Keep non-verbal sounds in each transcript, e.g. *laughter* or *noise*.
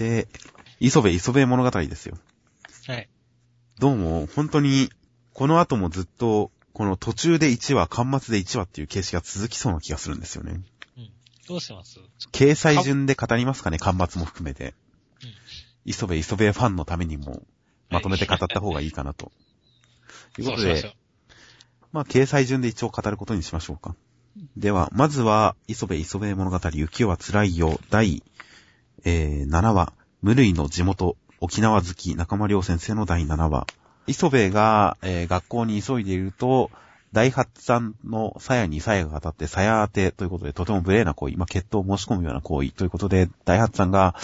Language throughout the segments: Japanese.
で、磯部磯部物語ですよ。はい。どうも、本当に、この後もずっと、この途中で1話、端末で1話っていう形式が続きそうな気がするんですよね。うん。どうします？掲載順で語りますかね、端末も含めて。うん。磯部磯部ファンのためにも、まとめて語った方がいいかなと。ということでそうし。まあ、掲載順で一応語ることにしましょうか。では、まずは、磯部磯部物語、雪は辛いよ、第、えー、7話、無類の地元、沖縄好き、中間良先生の第7話。磯部が、えー学校に急いでいると、大発さんの鞘に鞘が当たって鞘当てということで、とても無礼な行為、まあ、決闘を申し込むような行為ということで、大発さんが、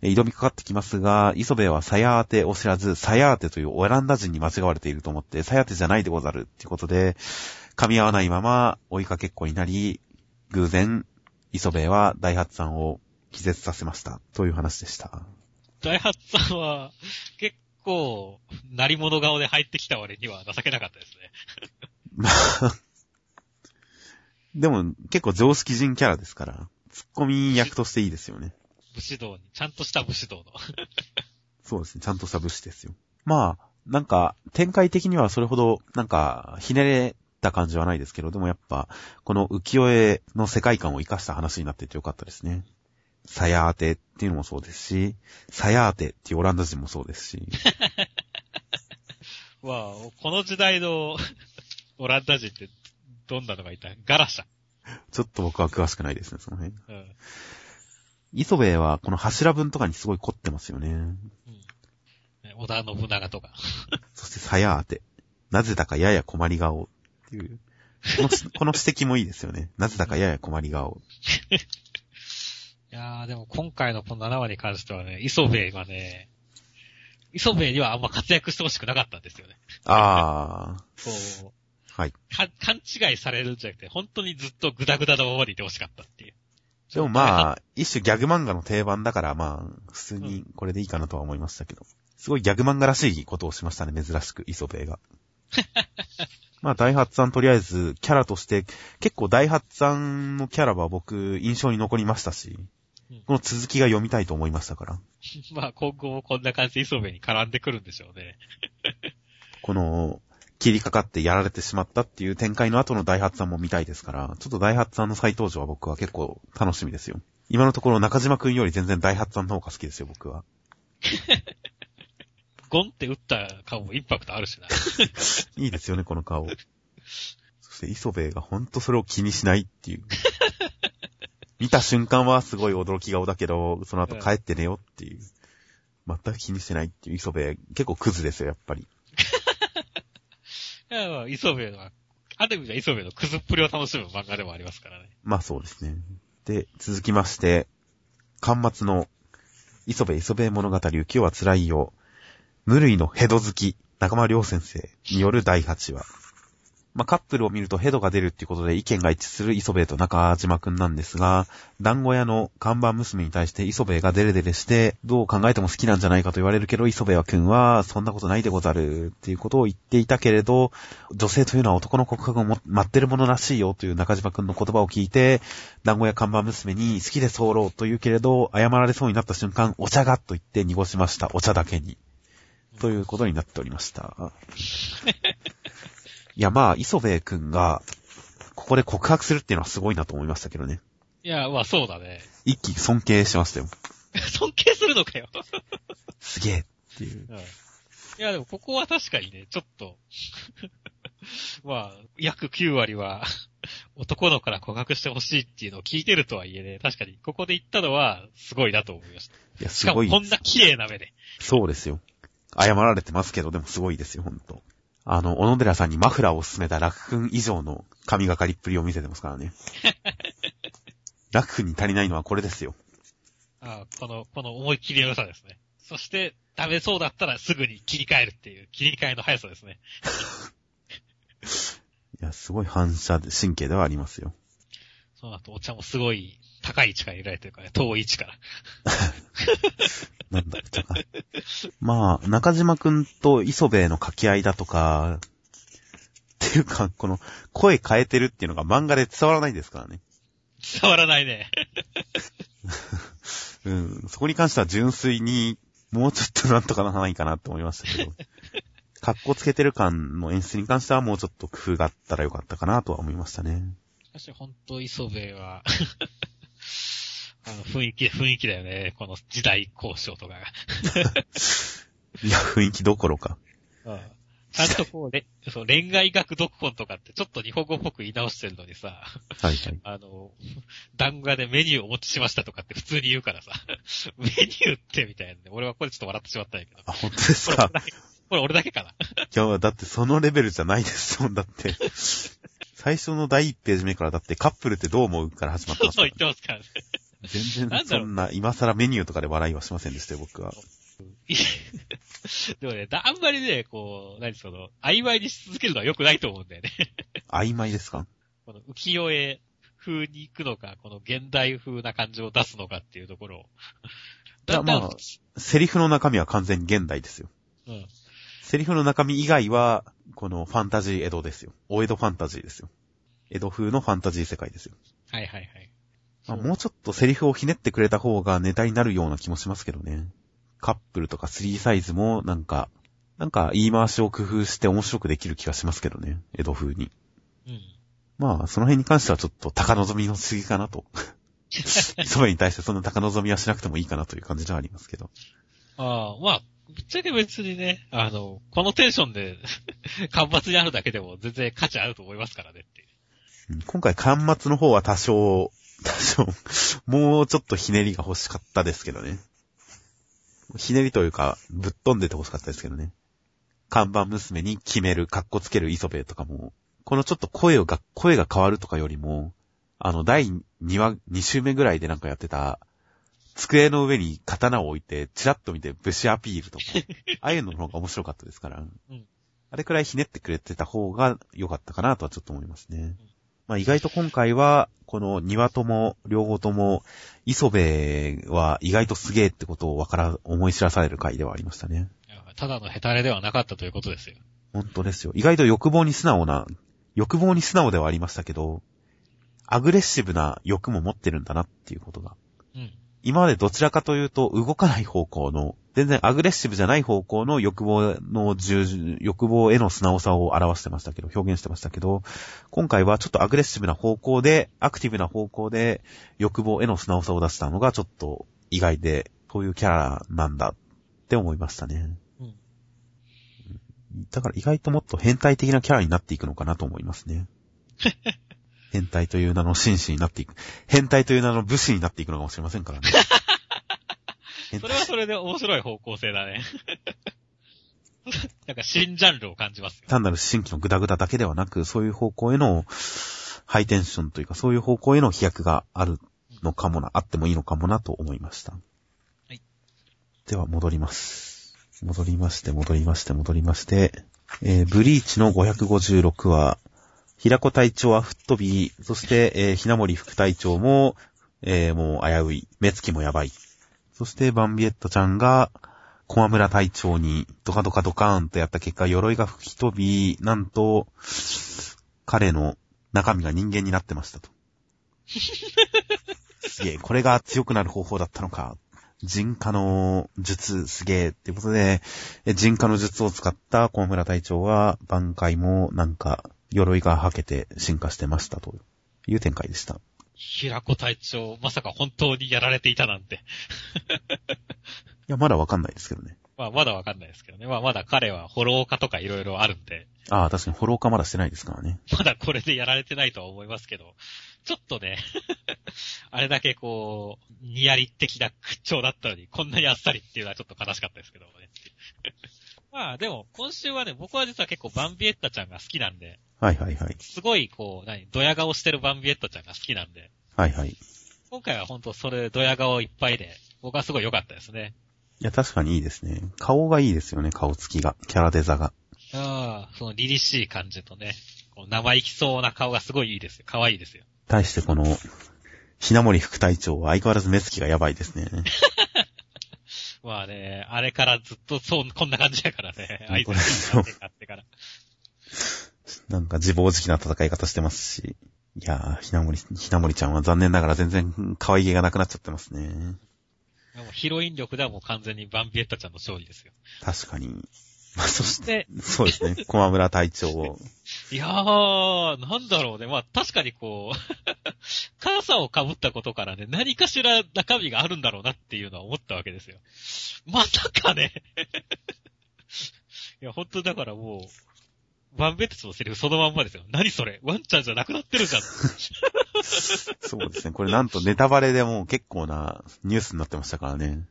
え挑みかかってきますが、磯部は鞘当てを知らず、鞘当てというオランダ人に間違われていると思って、鞘当てじゃないでござるっていうことで、噛み合わないまま追いかけっこになり、偶然、磯部は大発さんを気絶させました。という話でした。大発さんは、結構、鳴り物顔で入ってきた割には情けなかったですね。まあ、でも結構常識人キャラですから、ツッコミ役としていいですよね。武士道に、ちゃんとした武士道の。*laughs* そうですね。ちゃんとした武士ですよ。まあ、なんか、展開的にはそれほど、なんか、ひねれた感じはないですけど、でもやっぱ、この浮世絵の世界観を活かした話になっていてよかったですね。サヤーテっていうのもそうですし、サヤーテっていうオランダ人もそうですし、*laughs* わあ、この時代のオランダ人ってどんなのがいた？ガラシャ。ちょっと僕は詳しくないですね、その辺。うん。磯部はこの柱文とかにすごい凝ってますよね。うん。ね織田信長とか。*laughs* そしてサヤーテ。なぜだかやや困り顔っていう。このしこの指摘もいいですよね。なぜだかやや困り顔。*laughs* いやー、でも今回のこの7話に関してはね、磯部がね、磯部にはあんま活躍してほしくなかったんですよね。あー。こはい。勘違いされるんじゃなくて、本当にずっとグダグダのままでいてほしかったっていう。でもまあ、一種ギャグ漫画の定番だからまあ、普通にこれでいいかなとは思いましたけど。すごいギャグ漫画らしいことをしましたね、珍しく、磯部が。*laughs* まあ、大発さんとりあえず、キャラとして、結構大発さんのキャラは僕、印象に残りましたしうん、この続きが読みたいと思いましたから。*laughs* まあ今後もこんな感じで磯部に絡んでくるんでしょうね。*laughs* この、切りかかってやられてしまったっていう展開の後の大発さんも見たいですから、ちょっと大発さんの再登場は僕は結構楽しみですよ。今のところ中島くんより全然大発さんの方が好きですよ、僕は。*laughs* ゴンって打った顔もインパクトあるしな。いいですよね、この顔。そして磯部がほんとそれを気にしないっていう。見た瞬間はすごい驚き顔だけど、その後帰って寝よっていう。全く気にしてないっていう磯部、結構クズですよ、やっぱり。いやまあ磯部は、ある意味じゃ磯部のクズっぷりを楽しむ漫画でもありますからね。まあそうですね。で、続きまして、巻末の、磯部磯部物語、雪は辛いよ。無類のヘド好き、中間良先生による第8話。まあ、カップルを見るとヘドが出るっていうことで意見が一致する磯部と中島くんなんですが、団子屋の看板娘に対して磯部がデレデレして、どう考えても好きなんじゃないかと言われるけど、磯部はくんは、そんなことないでござるっていうことを言っていたけれど、女性というのは男の告白を待ってるものらしいよという中島くんの言葉を聞いて、団子屋看板娘に好きで候と言うけれど、謝られそうになった瞬間、お茶がと言って濁しました。お茶だけに。ということになっておりました。*laughs* いや、まあ、磯部くんが、ここで告白するっていうのはすごいなと思いましたけどね。いや、まあそうだね。一気に尊敬しましたよ。*laughs* 尊敬するのかよ。すげえっていう。うん。いや、でもここは確かにね、ちょっと、*laughs* まあ、約9割は、男の子から告白してほしいっていうのを聞いてるとはいえね、確かに、ここで言ったのは、すごいなと思いました。いや、しかも、すごい。こんな綺麗な目で。そうですよ。謝られてますけど、でもすごいですよ、ほんと。あの、小野寺さんにマフラーを勧めた楽くん以上の神がかりっぷりを見せてますからね。*laughs* 楽くんに足りないのはこれですよ。あこの、この思い切りの良さですね。そして、ダメそうだったらすぐに切り替えるっていう、切り替えの速さですね。*laughs* いや、すごい反射神経ではありますよ。その後、お茶もすごい高い位置から入れられてるからね、遠い位置から。なんだったか。まあ、中島くんと磯部の掛け合いだとか、っていうか、この、声変えてるっていうのが漫画で伝わらないですからね。伝わらないね。うん、そこに関しては純粋に、もうちょっとなんとかならないかなって思いましたけど。*laughs* 格好つけてる感の演出に関してはもうちょっと工夫があったらよかったかなとは思いましたね。しかし本当磯部は、*laughs* あの、雰囲気、雰囲気だよね。この時代交渉とかが。*laughs* いや、雰囲気どころか。うんちゃんとこうね、そう、恋愛学読本とかってちょっと日本語っぽく言い直してるのにさ、はいはい。あの、談話でメニューお持ちしましたとかって普通に言うからさ、*laughs* メニューってみたいなね。俺はこれちょっと笑ってしまったんやけど。あ、本当ですか？これ俺だけかな。いや、だってそのレベルじゃないですもん、だって。*laughs* 最初の第1ページ目からだってカップルってどう思うから始まってますからそう言ってますからね。全然なんな、今更メニューとかで笑いはしませんでしたよ、僕は。でもね、あんまりね、こう、何その、曖昧にし続けるのは良くないと思うんだよね。曖昧ですか？この浮世絵風に行くのか、この現代風な感じを出すのかっていうところを。だまセリフの中身は完全に現代ですよ。うん。セリフの中身以外は、このファンタジー江戸ですよ。お江戸ファンタジーですよ。江戸風のファンタジー世界ですよ。はいはいはい。まあもうちょっとセリフをひねってくれた方がネタになるような気もしますけどね。カップルとか3サイズもなんか、なんか言い回しを工夫して面白くできる気がしますけどね。江戸風に。うん。まあ、その辺に関してはちょっと高望みの過ぎかなと。*laughs* それに対してそんな高望みはしなくてもいいかなという感じではありますけど。ああ、まあ、ぶっちゃけ別にね、あの、このテンションで、*laughs* 活発にあるだけでも全然価値あると思いますからねって。今回、端末の方は多少、多少、*laughs* もうちょっとひねりが欲しかったですけどね。ひねりというか、ぶっ飛んでて欲しかったですけどね。看板娘に決める、格好つける磯部とかも、このちょっと声が、声が変わるとかよりも、あの、第2話、2週目ぐらいでなんかやってた、机の上に刀を置いて、チラッと見て武士アピールとか、*laughs* ああいうのの方が面白かったですから、うんあれくらいひねってくれてた方が良かったかなとはちょっと思いますね。まあ意外と今回は、この庭とも、両方とも、磯部は意外とすげえってことをわから、思い知らされる回ではありましたね。ただのヘタレではなかったということですよ。本当ですよ。意外と欲望に素直な、欲望に素直ではありましたけど、アグレッシブな欲も持ってるんだなっていうことが。うん。今までどちらかというと動かない方向の、全然アグレッシブじゃない方向の欲望の従欲望への素直さを表してましたけど、表現してましたけど、今回はちょっとアグレッシブな方向で、アクティブな方向で欲望への素直さを出したのがちょっと意外で、そういうキャラなんだって思いましたね。うん。だから意外ともっと変態的なキャラになっていくのかなと思いますね。*laughs* 変態という名の紳士になっていく。変態という名の武士になっていくのかもしれませんからね。*laughs* それはそれで面白い方向性だね。*laughs* なんか新ジャンルを感じますよ。単なる新規のグダグダだけではなく、そういう方向へのハイテンションというか、そういう方向への飛躍があるのかもな、あってもいいのかもなと思いました。はい。では戻ります。戻りまして、戻りまして、戻りまして、えー、ブリーチの556話、平子隊長は吹っ飛び、そして、えー、ひなもり副隊長も、えー、もう危うい、目つきもやばい。そして、バンビエットちゃんが、駒村隊長にドカドカドカーンとやった結果、鎧が吹き飛び、なんと、彼の中身が人間になってましたと。すげえ、これが強くなる方法だったのか。人化の術すげえってことで、人化の術を使った駒村隊長は、挽回もなんか、鎧が履けて進化してましたという展開でした。平子隊長、まさか本当にやられていたなんて。*laughs* いや、まだわかんないですけどね。まあ、まだわかんないですけどね。まあ、まだ彼はフォロー化とかいろいろあるんで、ああ、確かにフォロー化まだしてないですからね。*laughs* まだこれでやられてないとは思いますけど、ちょっとね、*laughs* あれだけこう、ニヤリ的な口調だったのに、こんなにあっさりっていうのはちょっと悲しかったですけどもね。まあでも、今週はね、僕は実は結構バンビエッタちゃんが好きなんで、はいはいはい。すごいこう、何、ドヤ顔してるバンビエッタちゃんが好きなんで、はいはい。い今回は本当それ、ドヤ顔いっぱいで、僕はすごい良かったですね。や、確かにいいですね。顔がいいですよね、顔つきが。キャラデザが。ああ、その凛々しい感じとね、こう生意気そうな顔がすごいいいですよ。可愛いですよ。対してこの、ひなもり副隊長は相変わらず目つきがやばいですね。*laughs* まあね、あれからずっとそう、こんな感じやからね。あいつがってから。なんか自暴自棄な戦い方してますし。いやー、ひなもり、ひなもりちゃんは残念ながら全然可愛げがなくなっちゃってますね。もうヒロイン力ではもう完全にバンビエッタちゃんの勝利ですよ。確かに。まあ、そして、で、そうですね。*laughs* 駒村隊長を。いやー、なんだろうね。まあ確かにこう、*laughs* 傘を被ったことからね、何かしら中身があるんだろうなっていうのは思ったわけですよ。まさかね。*laughs* いや、本当だからもう、バンベッツのセリフそのまんまですよ。何それ？ワンちゃんじゃなくなってるじゃん。*laughs* そうですね。これなんとネタバレでもう結構なニュースになってましたからね。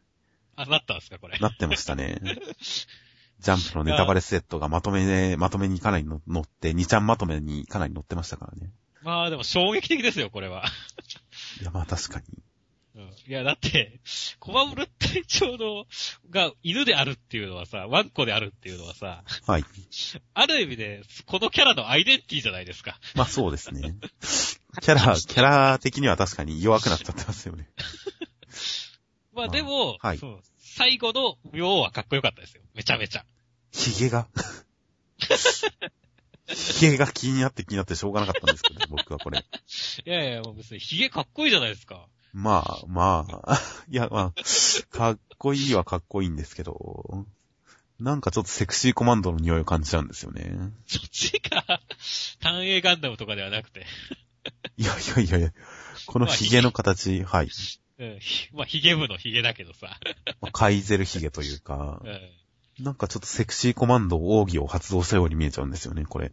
あ、なったんですか、これ。なってましたね。*laughs* ジャンプのネタバレセットがまとめで、まとめにかなりの乗って、2ちゃんまとめにかなり乗ってましたからね。まあでも衝撃的ですよ、これは。いや、まあ確かに。うん、いや、だって、コマムル隊長の、が犬であるっていうのはさ、ワンコであるっていうのはさ、はい。ある意味で、このキャラのアイデンティティじゃないですか。まあそうですね。キャラ、キャラ的には確かに弱くなっちゃってますよね。*laughs* まあまあでも、はい最後の妙はかっこよかったですよ。めちゃめちゃ。ヒゲが。*laughs* ヒゲが気になって気になってしょうがなかったんですけど、僕はこれ。いやいや、もう別にヒゲかっこいいじゃないですか。まあ、まあ、*laughs* いや、まあ、かっこいいはかっこいいんですけど、なんかちょっとセクシーコマンドの匂いを感じちゃうんですよね。そっちが、単影ガンダムとかではなくて。*laughs* いやいやいやいや、このヒゲの形、はい。うん、ひまあ、ヒゲ部のヒゲだけどさ。*laughs* まあカイゼルヒゲというかう、ん。なんかちょっとセクシーコマンド奥義を発動したように見えちゃうんですよね、これ。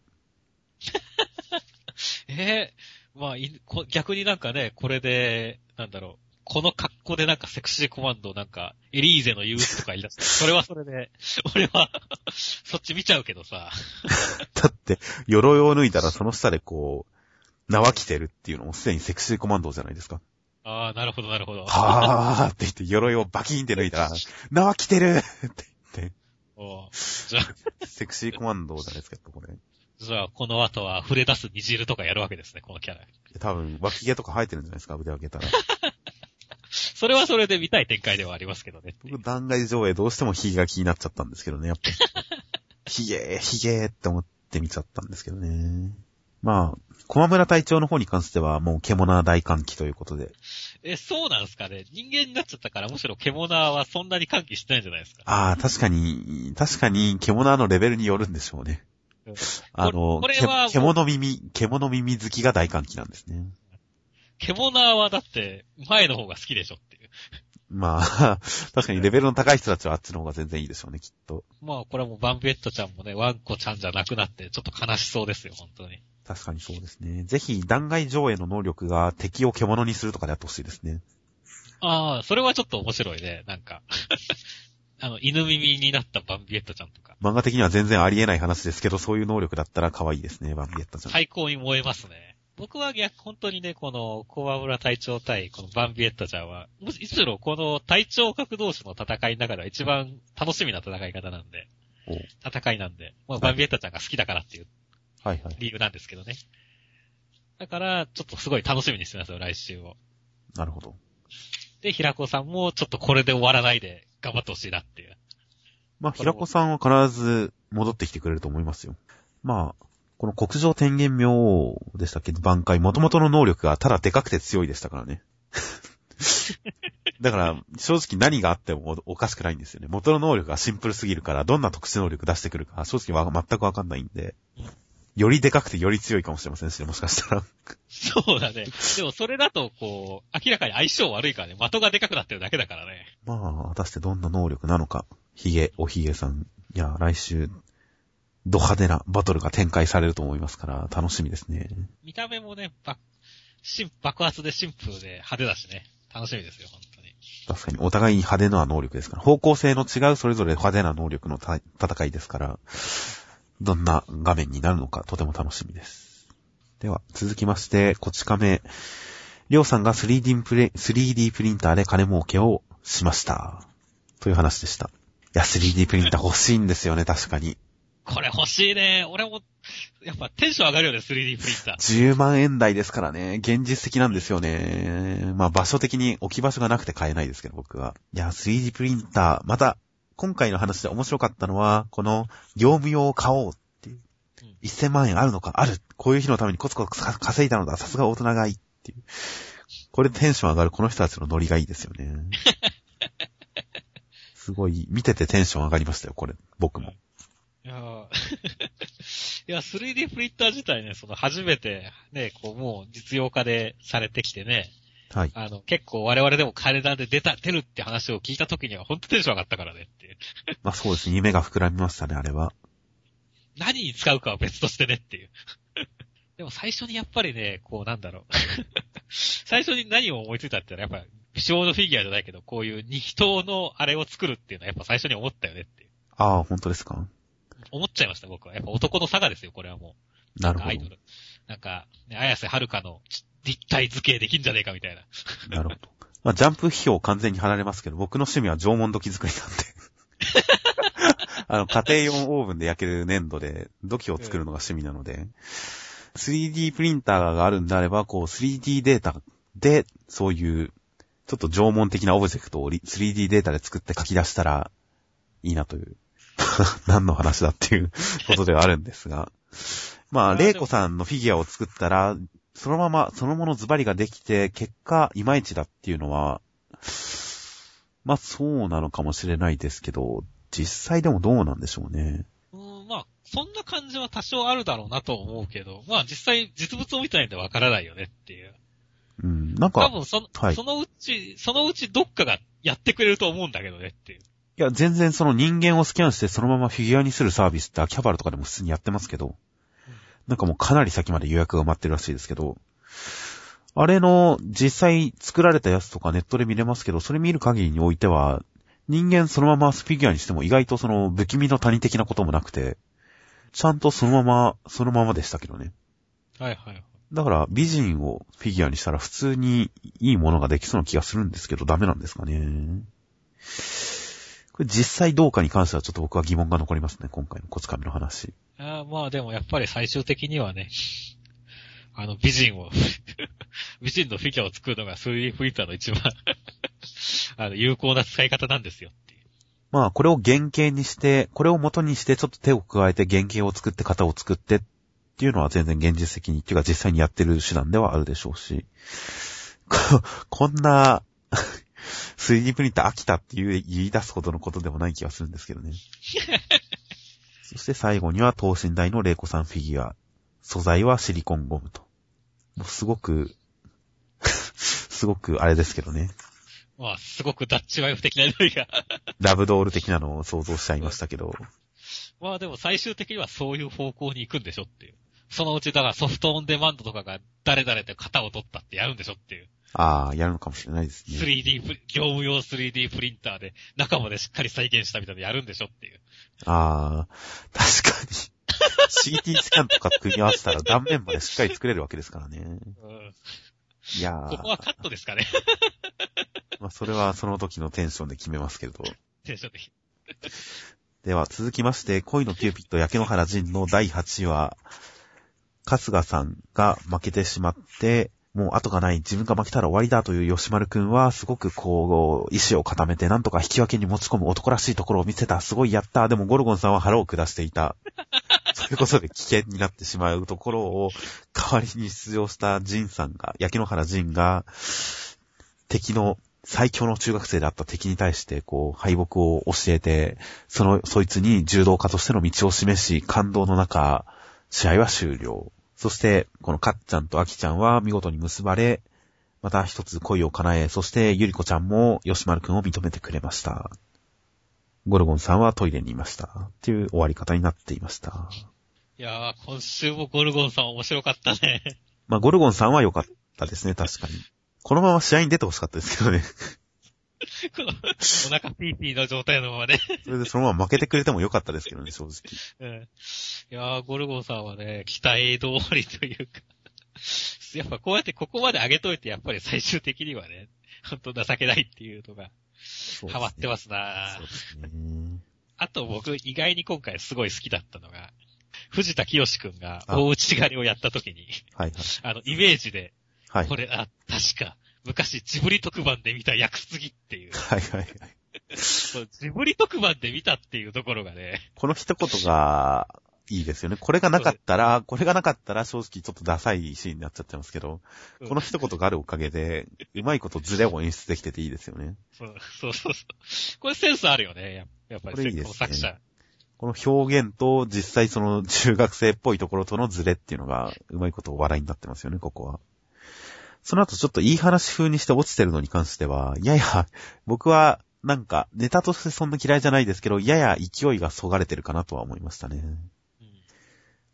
えー、まあ逆になんかね、これで、なんだろう。この格好でなんかセクシーコマンドなんか、エリーゼの憂鬱とか言い出して、*laughs* それはそれで、俺は、そっち見ちゃうけどさ。*laughs* だって、鎧を脱いだらその下でこう、縄着てるっていうのもすでにセクシーコマンドじゃないですか。ああ、なるほど、なるほど。はーって言って鎧をバキーンって脱いだら、*laughs* 縄着てるって言って、おうじゃあ、セクシーコマンドじゃないですか、これ。じゃあ、この後は触れ出す煮汁とかやるわけですね、このキャラ。多分、脇毛とか生えてるんじゃないですか、腕上げたら。*laughs* それはそれで見たい展開ではありますけどね。僕、断崖上映どうしてもヒゲが気になっちゃったんですけどね、やっぱ。*laughs* ヒゲ、ヒゲって思って見ちゃったんですけどね。まあ、駒村隊長の方に関してはもう獣大歓喜ということで。え、そうなんですかね人間になっちゃったから、むしろ獣はそんなに歓喜してないんじゃないですか。ああ、確かに、確かに獣のレベルによるんでしょうね。あの、獣耳、獣耳好きが大歓喜なんですね。獣はだって、前の方が好きでしょっていう。まあ、*laughs* 確かにレベルの高い人たちはあっちの方が全然いいでしょうね、きっと。まあ、これはもうバンビエットちゃんもね、ワンコちゃんじゃなくなって、ちょっと悲しそうですよ、本当に。確かにそうですね。ぜひ、弾劾上映の能力が敵を獣にするとかでやってほしいですね。ああ、それはちょっと面白いね、なんか。あの、犬耳になったバンビエットちゃんとか。漫画的には全然ありえない話ですけど、そういう能力だったら可愛いですね、バンビエッタちゃん。最高に燃えますね。僕は逆、本当にね、この、コアムラ隊長対、このバンビエッタちゃんは、むしろこの隊長格同士の戦いの中では一番楽しみな戦い方なんで、お戦いなんで、まあ、バンビエッタちゃんが好きだからっていうはいはい。理由なんですけどね。だから、ちょっとすごい楽しみにしてますよ、来週を。なるほど。で、平子さんも、ちょっとこれで終わらないで、頑張ってほしいなっていう。まあ、平子さんは必ず戻ってきてくれると思いますよ。まあ、この国上天元明王でしたっけ？挽回、元々の能力がただでかくて強いでしたからね。*laughs* だから、正直何があってもおかしくないんですよね。元の能力がシンプルすぎるから、どんな特殊能力出してくるか、正直わ全くわかんないんで、よりでかくてより強いかもしれませんし、もしかしたら。そうだね。でもそれだと、こう、明らかに相性悪いからね、的がでかくなってるだけだからね。まあ、果たしてどんな能力なのか。ヒゲ、おヒゲさん。いや、来週、ド派手なバトルが展開されると思いますから、楽しみですね。見た目もね、ば、爆発でシンプルで派手だしね。楽しみですよ、本当に。確かに、お互いに派手な能力ですから。方向性の違うそれぞれ派手な能力のた戦いですから、どんな画面になるのか、とても楽しみです。では、続きまして、こち亀。りょうさんが 3D プレ、3D プリンターで金儲けをしました。という話でした。いや、3D プリンター欲しいんですよね、確かに。これ欲しいね。俺も、やっぱテンション上がるよね、3D プリンター。10万円台ですからね、現実的なんですよね。まあ場所的に置き場所がなくて買えないですけど、僕は。いや、3D プリンター、また、今回の話で面白かったのは、この、業務用を買おうっていううん。1000万円あるのか？ある。こういう日のためにコツコツ稼いだのだ。さすが大人がいいっていう。これテンション上がるこの人たちのノリがいいですよね。*laughs* すごい、見ててテンション上がりましたよ、これ、僕も。いやー *laughs* いや、3D プリンター自体ね、その初めてね、こうもう実用化でされてきてね、はい。あの、結構我々でも金田で出た、出るって話を聞いた時には本当テンション上がったからねっていう。まあそうですね、夢が膨らみましたね、あれは。何に使うかは別としてねっていう。*laughs* でも最初にやっぱりね、こうなんだろう。*laughs* 最初に何を思いついたってのはやっぱ、不詳のフィギュアじゃないけど、こういう二人のあれを作るっていうのはやっぱ最初に思ったよねっていう。ああ、本当ですか思っちゃいました僕は。やっぱ男の差がですよ、これはもう。なるほアイドル。なんか、ね、綾瀬はるかの立体図形できんじゃねえかみたいな。ど。なるほど。まあジャンプ批評完全に離れますけど、僕の趣味は縄文土器作りなんで。*laughs* あの、家庭用オーブンで焼ける粘土で土器を作るのが趣味なので、3D プリンターがあるんであれば、こう 3D データで、そういう、ちょっと縄文的なオブジェクトを 3D データで作って書き出したらいいなという、*laughs* 何の話だっていうことではあるんですが、まあ、レイコさんのフィギュアを作ったら、そのまま、そのものズバリができて、結果、いまいちだっていうのは、まあ、そうなのかもしれないですけど、実際でもどうなんでしょうね。うーん、まあ、そんな感じは多少あるだろうなと思うけど、まあ実際実物を見たいんでわからないよねっていう。うん、なん多か、分その、はいそのうち、そのうちどっかがやってくれると思うんだけどねっていう。いや、全然その人間をスキャンしてそのままフィギュアにするサービスって秋葉原とかでも普通にやってますけど、なんかもうかなり先まで予約が埋まってるらしいですけど、あれの実際作られたやつとかネットで見れますけど、それ見る限りにおいては、人間そのままフィギュアにしても意外とその不気味の谷的なこともなくて、ちゃんとそのまま、そのままでしたけどね。はいはいはい。だから美人をフィギュアにしたら普通にいいものができそうな気がするんですけど、ダメなんですかね。これ実際どうかに関してはちょっと僕は疑問が残りますね、今回のコツカミの話。あーまあでもやっぱり最終的にはね、あの美人を、*laughs* 美人のフィギュアを作るのが 3D プリンターの一番 *laughs* あの、有効な使い方なんですよっていう。まあ、これを原型にして、これを元にしてちょっと手を加えて原型を作って型を作ってっていうのは全然現実的にっていうか実際にやってる手段ではあるでしょうし、ここんな 3D プリンター飽きたっていう言い出すほどのことでもない気がするんですけどね。*laughs* そして最後には等身大のレイコさんフィギュア。素材はシリコンゴムと。もうすごく、*laughs* すごくあれですけどね。まあ、すごくダッチワイフ的な匂いが。ラブドール的なのを想像しちゃいましたけど。まあでも最終的にはそういう方向に行くんでしょっていう。そのうちだからソフトオンデマンドとかが誰々で型を取ったってやるんでしょっていう。ああ、やるのかもしれないですね。3D プリ、業務用 3D プリンターで中までしっかり再現したみたいなのやるんでしょっていう。ああ、確かに。*laughs* CT スキャンとか組み合わせたら断面までしっかり作れるわけですからね。うん。いやーここはカットですかね。*laughs* まあそれはその時のテンションで決めますけど。テンション的。では続きまして、恋のキューピット焼け野原仁の第8話、春日さんが負けてしまって、もう後がない、自分が負けたら終わりだという吉丸くんは、すごくこう、意志を固めて、なんとか引き分けに持ち込む男らしいところを見せた、すごいやった。でもゴルゴンさんは腹を下していた。ということで危険になってしまうところを、代わりに出場したジンさんが、焼け野原ジンが、敵の最強の中学生であった敵に対して、こう、敗北を教えて、その、そいつに柔道家としての道を示し、感動の中、試合は終了。そして、このかっちゃんとあきちゃんは見事に結ばれ、また一つ恋を叶え、そしてゆりこちゃんも吉丸くんを認めてくれました。ゴルゴンさんはトイレにいました。っていう終わり方になっていました。いやー、今週もゴルゴンさん面白かったね。まあ、ゴルゴンさんは良かったですね、確かに。このまま試合に出てほしかったですけどね。こ *laughs* のお腹ピーピーの状態のままね。それでそのまま負けてくれても良かったですけどね、正直。うんいやー、ゴルゴンさんはね、期待通りというか、*laughs* やっぱこうやってここまで上げといて、やっぱり最終的にはね、ほんと情けないっていうのが、ハマってますなすね。あと僕、意外に今回すごい好きだったのが、藤田清くんがあ大内刈りをやった時に、はいはい。あの、イメージで、はい。これ、あ、確か、昔ジブリ特番で見た薬杉っていう、はいはいはい。ジブリ特番で見たっていうところがね、この一言が、いいですよね。これがなかったら、これがなかったら正直ちょっとダサいシーンになっちゃってますけど、うんこの一言があるおかげで、うまいことズレを演出できてていいですよね。そうそうそう。これセンスあるよね、ややっぱり。これいいですねこの作者。この表現と実際その中学生っぽいところとのズレっていうのが、うまいこと笑いになってますよね、ここは。その後ちょっといい話風にして落ちてるのに関しては、やや、僕はなんかネタとしてそんな嫌いじゃないですけど、やや勢いがそがれてるかなとは思いましたね。うん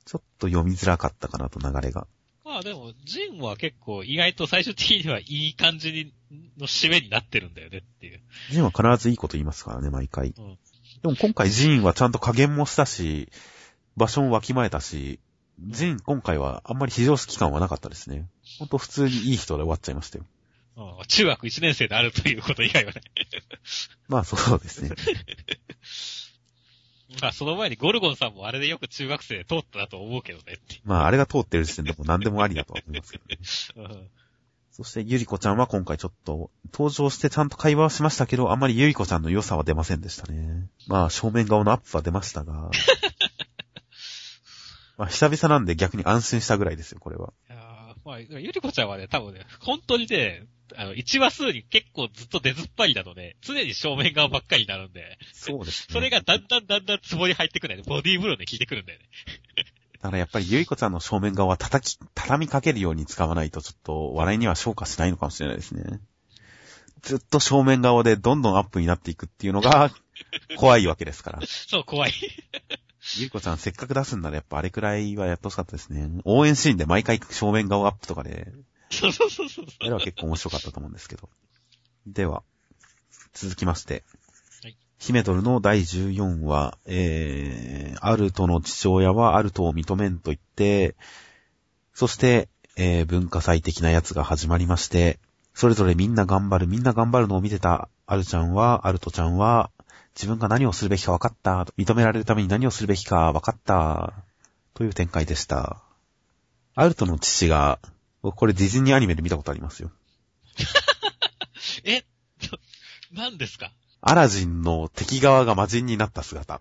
ちょっと読みづらかったかなと流れが。まあでも、ジンは結構意外と最終的にはいい感じにの締めになってるんだよねっていう。ジンは必ずいいこと言いますからね、毎回。うんでも今回ジンはちゃんと加減もしたし、場所もわきまえたし、ジン今回はあんまり非常識感はなかったですね。ほんと普通にいい人で終わっちゃいましたよ。うん中学1年生であるということ以外はね。まあそうですね。*laughs* まあその前にゴルゴンさんもあれでよく中学生で通ったなと思うけどねまああれが通ってる時点でもう何でもありだとは思いますけどね。う。うんそしてゆりこちゃんは今回ちょっと登場してちゃんと会話はしましたけど、あんまりゆりこちゃんの良さは出ませんでしたね。まあ正面顔のアップは出ましたが、まあ久々なんで逆に安心したぐらいですよ、これは。いやーまあ、ゆりこちゃんはね、多分ね、本当にね、あの、1話数に結構ずっと出ずっぱりなので、常に正面顔ばっかりになるんで、そうです、ね。それがだんだんだんだんツボに入ってくるんだよね。ボディーブローで効いてくるんだよね。*laughs* だからやっぱりゆいこちゃんの正面顔は叩き、畳みかけるように使わないとちょっと笑いには昇華しないのかもしれないですね。ずっと正面顔でどんどんアップになっていくっていうのが怖いわけですから。*laughs* そう、怖い。ゆいこちゃんせっかく出すんならやっぱあれくらいはやってほしかったですね。応援シーンで毎回正面顔アップとかで、そうそうそうそう。あれは結構面白かったと思うんですけど。では、続きまして。はいヒメドルの第14話、えー、アルトの父親はアルトを認めんと言って、そして、えー、文化祭的なやつが始まりまして、それぞれみんな頑張る、みんな頑張るのを見てたアルちゃんは、アルトちゃんは、自分が何をするべきか分かった、認められるために何をするべきか分かった、という展開でした。アルトの父が、僕これディズニーアニメで見たことありますよ。*laughs* え、何ですか？アラジンの敵側が魔人になった姿。あ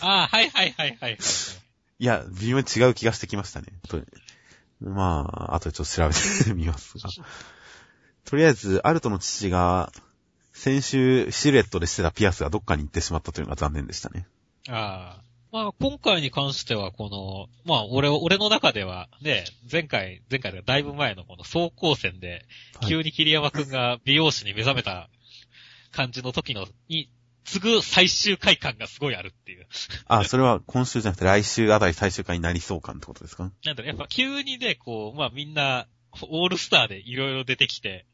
あ、はいはいはいはいはい。*laughs* いや、微妙に違う気がしてきましたね。とまあ、あとでちょっと調べてみますが。とりあえず、アルトの父が、先週シルエットでしてたピアスがどっかに行ってしまったというのが残念でしたね。ああ。まあ、今回に関しては、この、まあ、俺、俺の中では、ね、前回、前回でだいぶ前のこの走行戦で、はい急に桐山くんが美容師に目覚めた感じの時の、に、次ぐ最終回感がすごいあるっていう。*laughs* あ、それは今週じゃなくて来週あたり最終回になりそう感ってことですか？なんだろう、やっぱ急にね、こう、まあみんな、オールスターでいろいろ出てきて、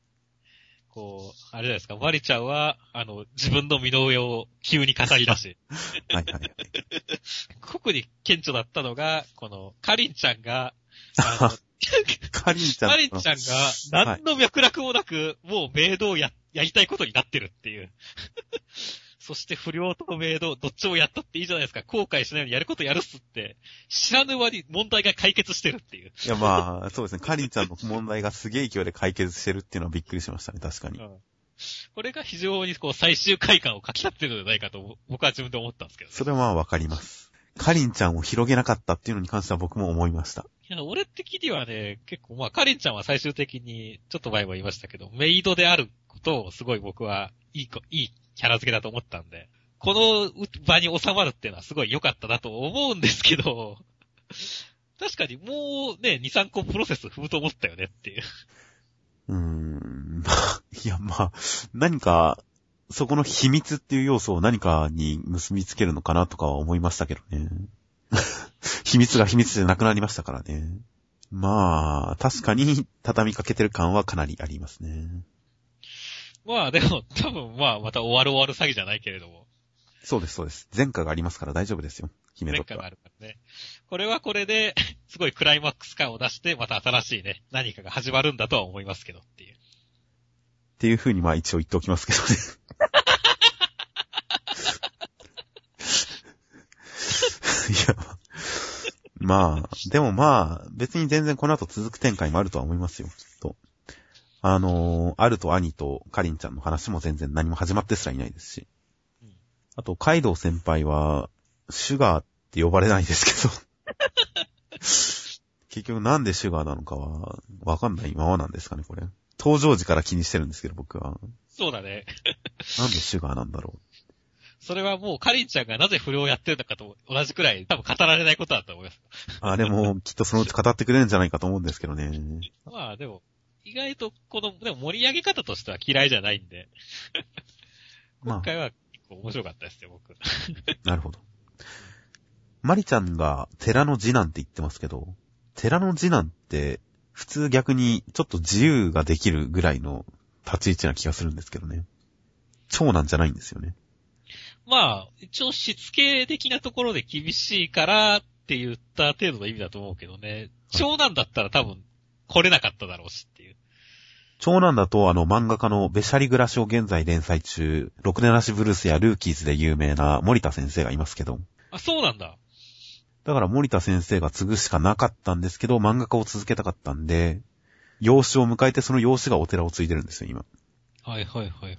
こう、あれじゃないですか、マリちゃんは、あの、自分の身の上を急に語り出し、*laughs* はいはいはい。特に顕著だったのが、この、カリンちゃんが、*laughs* あの、カリンちゃんカリンちゃんが、何の脈絡もなく、もうメイドをや、やりたいことになってるっていう。そして不良とメイド、どっちもやったっていいじゃないですか。後悔しないようにやることやるっすって、知らぬ間に問題が解決してるっていう。いやまあ、そうですね。カリンちゃんの問題がすげえ勢いで解決してるっていうのはびっくりしましたね、確かに。うんこれが非常にこう最終回感を書き立ってるのではないかと僕は自分で思ったんですけど、ね。それはまあわかります。カリンちゃんを広げなかったっていうのに関しては僕も思いました。いや、俺的にはね、結構まあカリンちゃんは最終的に、ちょっと前も言いましたけど、メイドであることをすごい僕はいい子、いいキャラ付けだと思ったんで、この場に収まるっていうのはすごい良かったなと思うんですけど、確かにもうね、2、3個プロセス踏むと思ったよねっていう。うーん。まあいや、まあ、何か、そこの秘密っていう要素を何かに結びつけるのかなとかは思いましたけどね。*laughs* 秘密が秘密でなくなりましたからね。まあ、確かに畳みかけてる感はかなりありますね。まあでも多分まあまた終わる終わる詐欺じゃないけれども、そうです、そうです。前科がありますから大丈夫ですよ。姫前とかは。回があるからね。これはこれで、*laughs* すごいクライマックス感を出して、また新しいね、何かが始まるんだとは思いますけどっていう。っていう風にまあ一応言っておきますけどね。*laughs* いや、まあ、でもまあ、別に全然この後続く展開もあるとは思いますよ。あのー、アルと兄とカリンちゃんの話も全然何も始まってすらいないですしうん。あと、カイドウ先輩は、シュガーっって呼ばれないんですけど。*laughs* 結局なんでシュガーなのかは、わかんないままなんですかね、これ。登場時から気にしてるんですけど、僕は。そうだね。なんでシュガーなんだろう。それはもう、カリンちゃんがなぜ不良をやってるのかと同じくらい、多分語られないことだと思います。あれも、きっとそのうち語ってくれるんじゃないかと思うんですけどね。*laughs* まあ、でも、意外と、この、でも盛り上げ方としては嫌いじゃないんで。まあ今回は結構面白かったですよ、僕。*laughs* なるほど。マリちゃんが寺の次男って言ってますけど、寺の次男って、普通逆にちょっと自由ができるぐらいの立ち位置な気がするんですけどね。長男じゃないんですよね。まあ、一応しつけ的なところで厳しいからって言った程度の意味だと思うけどね。長男だったら多分来れなかっただろうしっていう。長男だとあの漫画家のベシャリ暮らしを現在連載中、六年なしブルースやルーキーズで有名な森田先生がいますけど、あ、そうなんだ。だから森田先生が継ぐしかなかったんですけど、漫画家を続けたかったんで、養子を迎えてその養子がお寺を継いでるんですよ、今。はいはいはいはい。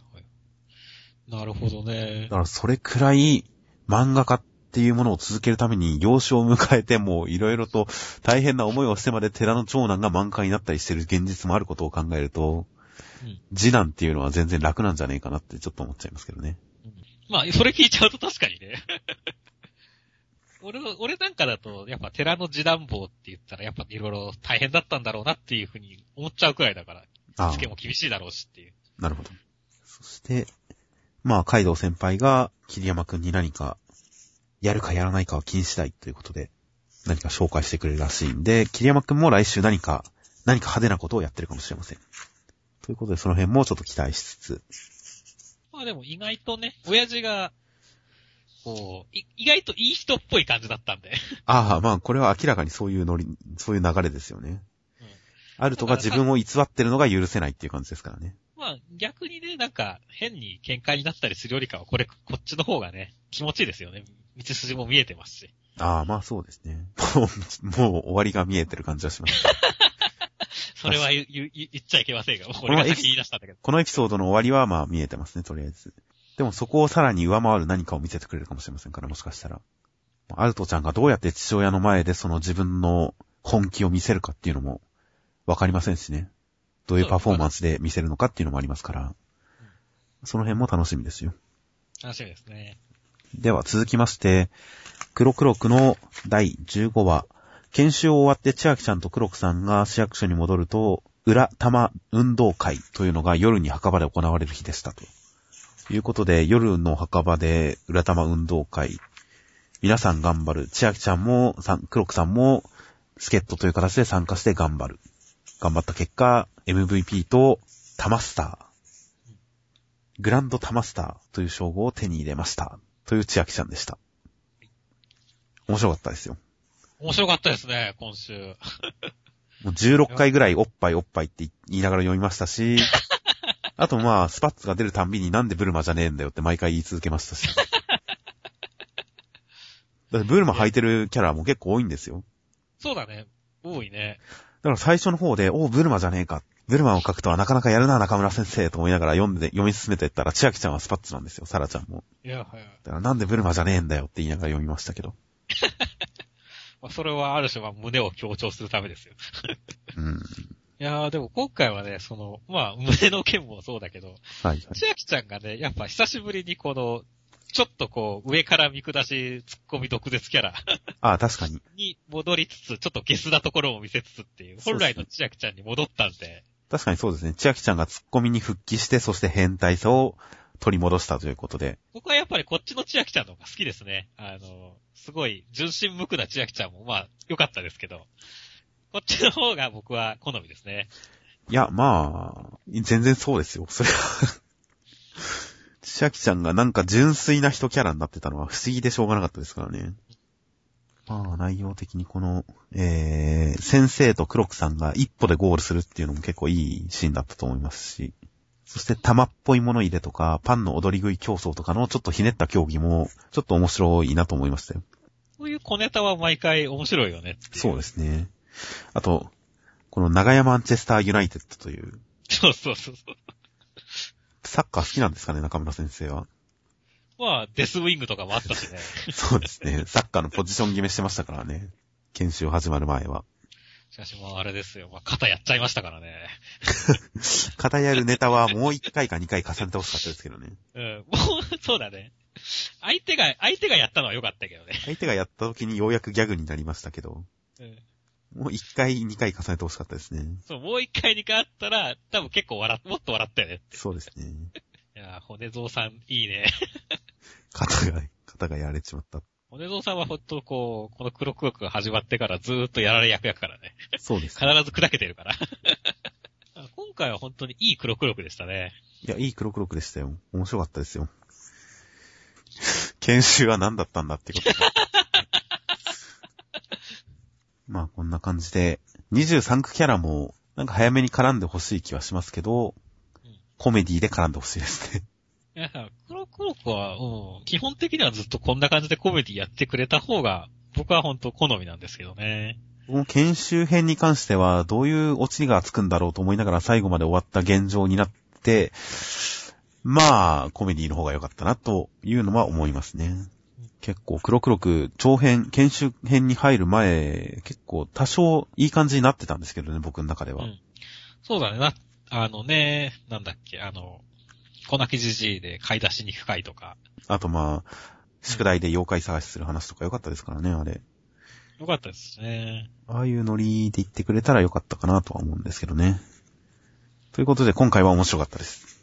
なるほどねだ。からそれくらい漫画家っていうものを続けるために養子を迎えてもいろいろと大変な思いをしてまで寺の長男が漫画になったりしてる現実もあることを考えると、うん次男っていうのは全然楽なんじゃねえかなってちょっと思っちゃいますけどね。まあ、それ聞いちゃうと確かにね。*laughs* 俺の、俺なんかだと、やっぱ寺の次男坊って言ったら、やっぱいろいろ大変だったんだろうなっていうふうに思っちゃうくらいだから、あ試験も厳しいだろうしっていう。あ、なるほど。そして、まあ、カイドウ先輩が桐山くんに何か、やるかやらないかは気にしないということで、何か紹介してくれるらしいんで、桐山くんも来週何か、何か派手なことをやってるかもしれません。ということで、その辺もちょっと期待しつつ、まあでも意外とね、親父が、こう、い意外といい人っぽい感じだったんで。ああ、まあ、これは明らかにそういうノリ、そういう流れですよね。うんあるとが自分を偽ってるのが許せないっていう感じですからね。まあ逆にね、なんか変に喧嘩になったりするよりかは、これ、こっちの方がね、気持ちいいですよね。道筋も見えてますし。ああ、まあそうですね。もう、もう終わりが見えてる感じはします。*laughs* それは言言言っちゃいけませんが、俺が先に言い出したんだけど。このエピソードの終わりはまあ見えてますね、とりあえず。でもそこをさらに上回る何かを見せてくれるかもしれませんから、もしかしたら。アルトちゃんがどうやって父親の前でその自分の本気を見せるかっていうのもわかりませんしね。どういうパフォーマンスで見せるのかっていうのもありますから。その辺も楽しみですよ。楽しみですね。では続きまして、黒黒くの第15話。研修を終わって千秋ちゃんと黒くさんが市役所に戻ると、裏玉運動会というのが夜に墓場で行われる日でしたと。いうことで、夜の墓場で裏玉運動会。皆さん頑張る。千秋ちゃんも、さん黒くさんも、助っ人という形で参加して頑張る。頑張った結果、MVP とタマスター。グランドタマスターという称号を手に入れました。という千秋ちゃんでした。面白かったですよ。面白かったですね、今週。もう16回ぐらいおっぱいおっぱいって言いながら読みましたし、*laughs* あとまあ、スパッツが出るたんびになんでブルマじゃねえんだよって毎回言い続けましたし。*laughs* だってブルマ履いてるキャラも結構多いんですよ。そうだね。多いね。だから最初の方で、おう、ブルマじゃねえか。ブルマを書くとはなかなかやるな、中村先生と思いながら読んで、読み進めていったら、千秋ちゃんはスパッツなんですよ、サラちゃんも。いや、はい。だからなんでブルマじゃねえんだよって言いながら読みましたけど。*laughs* まあ、それはある種は胸を強調するためですよ。*laughs* うん。いやー、でも今回はね、その、まあ、胸の件もそうだけど、はいはい。千秋ちゃんがね、やっぱ久しぶりにこの、ちょっとこう、上から見下し、突っ込み毒舌キャラああ、確かに。*laughs* に戻りつつ、ちょっとゲスなところも見せつつっていう、本来の千秋ちゃんに戻ったんで、確かにそうですね。千秋ちゃんがツッコミに復帰して、そして変態さを取り戻したということで。僕はやっぱりこっちの千秋ちゃんの方が好きですね。あの、すごい純真無垢な千秋ちゃんもまあ良かったですけど、こっちの方が僕は好みですね。いや、まあ、全然そうですよ。それは。千秋ちゃんがなんか純粋な人キャラになってたのは不思議でしょうがなかったですからね。まあ、内容的にこの、えー、先生と黒木さんが一歩でゴールするっていうのも結構いいシーンだったと思いますし、そして玉っぽいもの入れとか、パンの踊り食い競争とかのちょっとひねった競技も、ちょっと面白いなと思いましたよ。こういう小ネタは毎回面白いよね。そうですね。あと、この長山マンチェスターユナイテッドという、そうそうそうそう。サッカー好きなんですかね、中村先生は。まあ、デスウィングとかもあったしね。*laughs* そうですね。サッカーのポジション決めしてましたからね。研修始まる前は。しかしもうあれですよ。まあ、肩やっちゃいましたからね。*laughs* 肩やるネタはもう1回か2回重ねてほしかったですけどね。*laughs* うん。もう、そうだね。相手が、相手がやったのは良かったけどね。相手がやった時にようやくギャグになりましたけど、うん。もう1回2回重ねてほしかったですね。そう、もう一回二回あったら、多分結構笑っ、もっと笑ったよね。そうですね。いやー骨蔵さん、いいね。肩が、肩がやられちまった。骨蔵さんはほんとこう、この黒黒くが始まってからずーっとやられ役やからね。そうです必。ず砕けてるから。*laughs* 今回は本当にいい黒黒くでしたね。いや、いい黒黒くでしたよ。面白かったですよ。研修は何だったんだってことで。*laughs* まあ、こんな感じで、23区キャラも、なんか早めに絡んでほしい気はしますけど、うんコメディで絡んでほしいですね。*laughs* いや、黒黒くは、うん、基本的にはずっとこんな感じでコメディやってくれた方が、僕は本当好みなんですけどね。この研修編に関しては、どういうオチがつくんだろうと思いながら最後まで終わった現状になって、まあ、コメディの方が良かったなというのは思いますね。結構黒黒く長編、研修編に入る前、結構多少いい感じになってたんですけどね、僕の中では。うん。そうだね、な、あのね、なんだっけ、あの、小泣きじじいで買い出しに行く回とか。あとまあ、宿題で妖怪探しする話とか良かったですからね、あれ。よかったですね。ああいうノリで言ってくれたら良かったかなとは思うんですけどね。ということで、今回は面白かったです。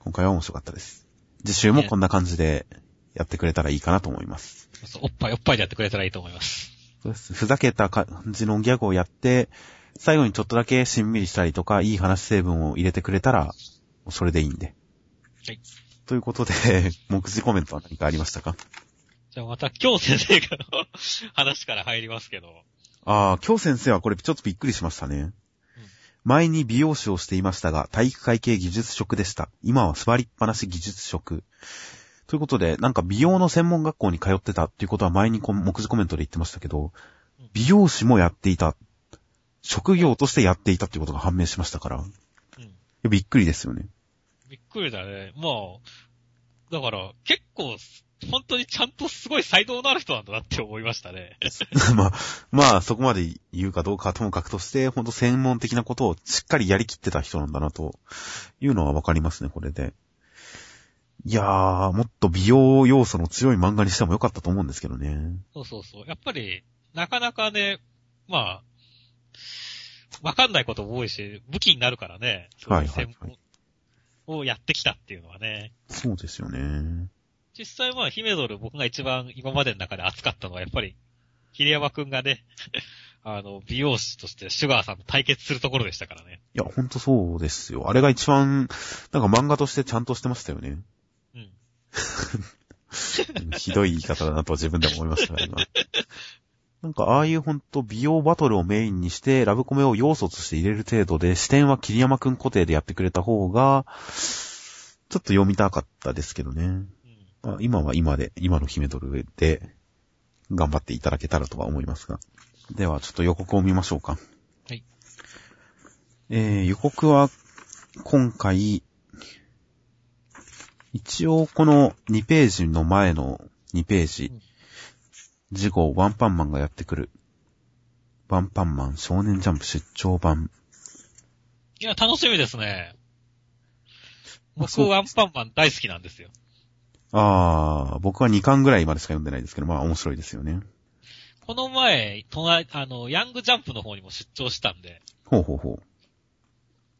今回は面白かったです。次週もこんな感じでやってくれたらいいかなと思います。そうそうおっぱいおっぱいでやってくれたらいいと思います。そうです。ふざけた感じのギャグをやって、最後にちょっとだけしんみりしたりとか、いい話成分を入れてくれたら、それでいいんで。はい。ということで、*laughs* 目次コメントは何かありましたか？じゃあまた今日先生からの話から入りますけど。ああ、今日先生はこれちょっとびっくりしましたね。前に美容師をしていましたが、体育会系技術職でした。今は座りっぱなし技術職。ということで、なんか美容の専門学校に通ってたっていうことは前にこ目次コメントで言ってましたけどうん、美容師もやっていた。職業としてやっていたっていうことが判明しましたから。びっくりですよね。びっくりだね。まあ、だから結構、本当にちゃんとすごい才能のある人なんだなって思いましたね。*laughs* まあ、まあ、そこまで言うかどうかはともかくとして、ほんと専門的なことをしっかりやりきってた人なんだな、というのはわかりますね、これで。いやー、もっと美容要素の強い漫画にしてもよかったと思うんですけどね。そうそうそう。やっぱり、なかなかね、まあ、わかんないことも多いし、武器になるからね。はいはいはいをやってきたっていうのはね。そうですよね。実際まあ、ヒメドル僕が一番今までの中で熱かったのはやっぱり、桐山くんがね、*laughs* あの、美容師としてシュガーさんと対決するところでしたからね。いや、ほんとそうですよ。あれが一番、なんか漫画としてちゃんとしてましたよね。うん。*laughs* ひどい言い方だなとは自分でも思いましたが、今。なんか、ああいうほんと美容バトルをメインにして、ラブコメを要素として入れる程度で、視点は桐山くん固定でやってくれた方が、ちょっと読みたかったですけどね。あ、今は今で、今の姫ドルで、頑張っていただけたらとは思いますが。では、ちょっと予告を見ましょうか。はい。えー、予告は、今回、一応この2ページの前の2ページうん、次号ワンパンマンがやってくる。ワンパンマン少年ジャンプ出張版。いや、楽しみですね。僕、ワンパンマン大好きなんですよ。あー、僕は2巻ぐらいまでしか読んでないですけど、まあ面白いですよね。この前、隣、あの、ヤングジャンプの方にも出張したんで、ほうほうほう。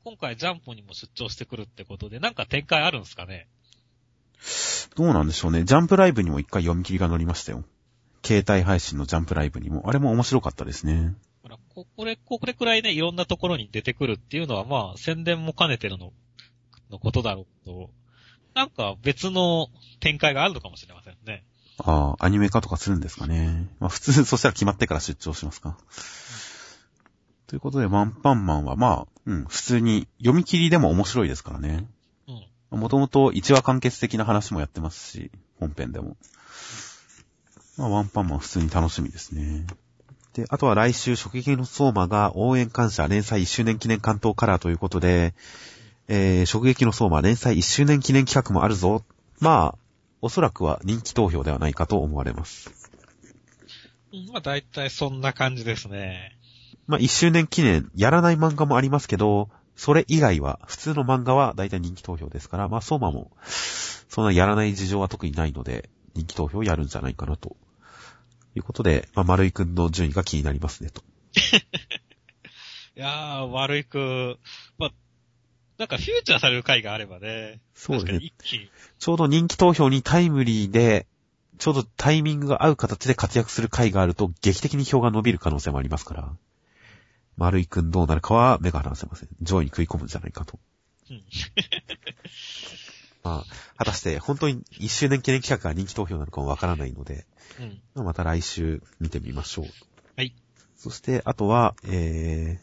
今回ジャンプにも出張してくるってことで、なんか展開あるんですかね？どうなんでしょうね。ジャンプライブにも一回読み切りが載りましたよ。携帯配信のジャンプライブにも。あれも面白かったですね。ここれ、これくらいね、いろんなところに出てくるっていうのは、まあ、宣伝も兼ねてるの、のことだろうけど、なんか別の展開があるのかもしれませんね。ああ、アニメ化とかするんですかね。まあ普通、そしたら決まってから出張しますか。ということで、ワンパンマンはまあ、うん、普通に読み切りでも面白いですからね。うん。もともと1話完結的な話もやってますし、本編でも。まあ、ワンパンマン普通に楽しみですね。で、あとは来週、食撃の相馬が応援感謝連載1周年記念関東カラーということで、えー、食撃の相馬連載1周年記念企画もあるぞ。まあ、おそらくは人気投票ではないかと思われます。うんまあ大体そんな感じですね。まあ、1周年記念、やらない漫画もありますけど、それ以外は、普通の漫画は大体人気投票ですから、まあ、相馬も、そんなやらない事情は特にないので、人気投票をやるんじゃないかなと。いうことで、まあ、丸井くんの順位が気になりますね、と。*laughs* いやー、悪いく、まあ、なんかフューチャーされる回があればね。そうですね。ちょうど人気投票にタイムリーで、ちょうどタイミングが合う形で活躍する回があると、劇的に票が伸びる可能性もありますから、丸井くんどうなるかは目が離せません。上位に食い込むんじゃないかと。うんまあ、果たして本当に1周年記念企画が人気投票なのかもわからないので、うん。また来週見てみましょう。はい。そして、あとは、え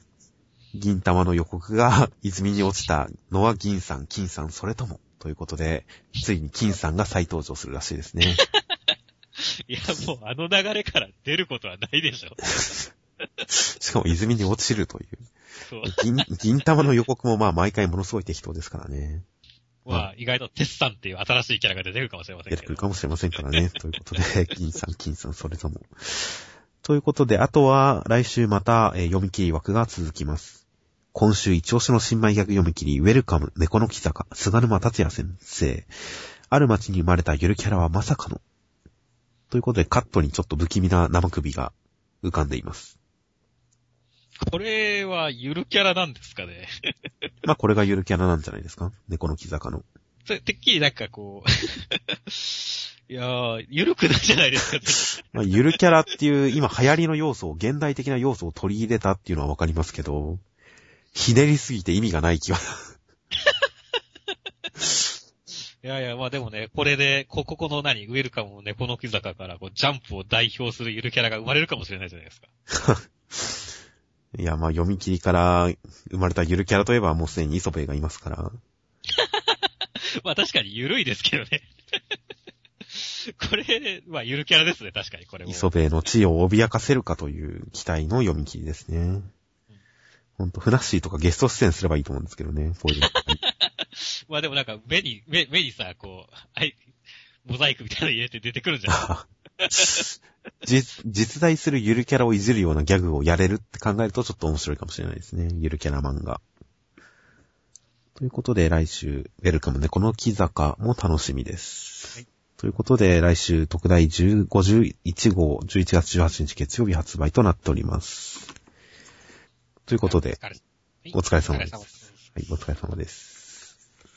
ー、銀玉の予告が *laughs* 泉に落ちたのは銀さん、金さん、それとも、ということで、ついに金さんが再登場するらしいですね。*laughs* いや、もうあの流れから出ることはないでしょ。*laughs* しかも泉に落ちるという。銀、銀玉の予告もまあ毎回ものすごい適当ですからね。まあ、意外とテスさんっていう新しいキャラが出てくるかもしれません出てけど。くるかもしれませんからね。ということで、*laughs* 銀さん、金さん、それとも。ということで、あとは、来週また、えー読み切り枠が続きます。今週一押しの新米逆読み切り、ウェルカム、猫の木坂、菅沼達也先生。ある町に生まれたゆるキャラはまさかの。ということで、カットにちょっと不気味な生首が浮かんでいます。これはゆるキャラなんですかね。*laughs* まあ、これがゆるキャラなんじゃないですか？猫の木坂の。それてっきりなんかこう、*laughs* いやー、ゆるくないじゃないですか。*laughs* まあ、ゆるキャラっていう今流行りの要素を、現代的な要素を取り入れたっていうのはわかりますけど、ひねりすぎて意味がない気は。いやいや、まあでもね、これで、こ、ここの何、ウェルカムの猫の木坂から、こう、ジャンプを代表するゆるキャラが生まれるかもしれないじゃないですか。いや、まあ、読み切りから生まれたゆるキャラといえばもうすでに磯部がいますから。*laughs* まあ確かにゆるいですけどね。*laughs* これ、まあゆるキャラですね、確かにこれも。磯部の地位を脅かせるかという期待の読み切りですね。ほんと、フナッシーとかゲスト出演すればいいと思うんですけどね、こういうの。*laughs* まあでもなんか目に、目、目にさ、こう、あい、モザイクみたいなの入れて出てくるんじゃない *laughs* 実、実在するゆるキャラをいじるようなギャグをやれるって考えるとちょっと面白いかもしれないですね。ゆるキャラ漫画。ということで来週、ウェルカム猫の木坂も楽しみです。はいということで来週特大10 51号11月18日月曜日発売となっております。ということで、お疲れお疲れ様です。お疲れ様ですはい、お疲れ様です。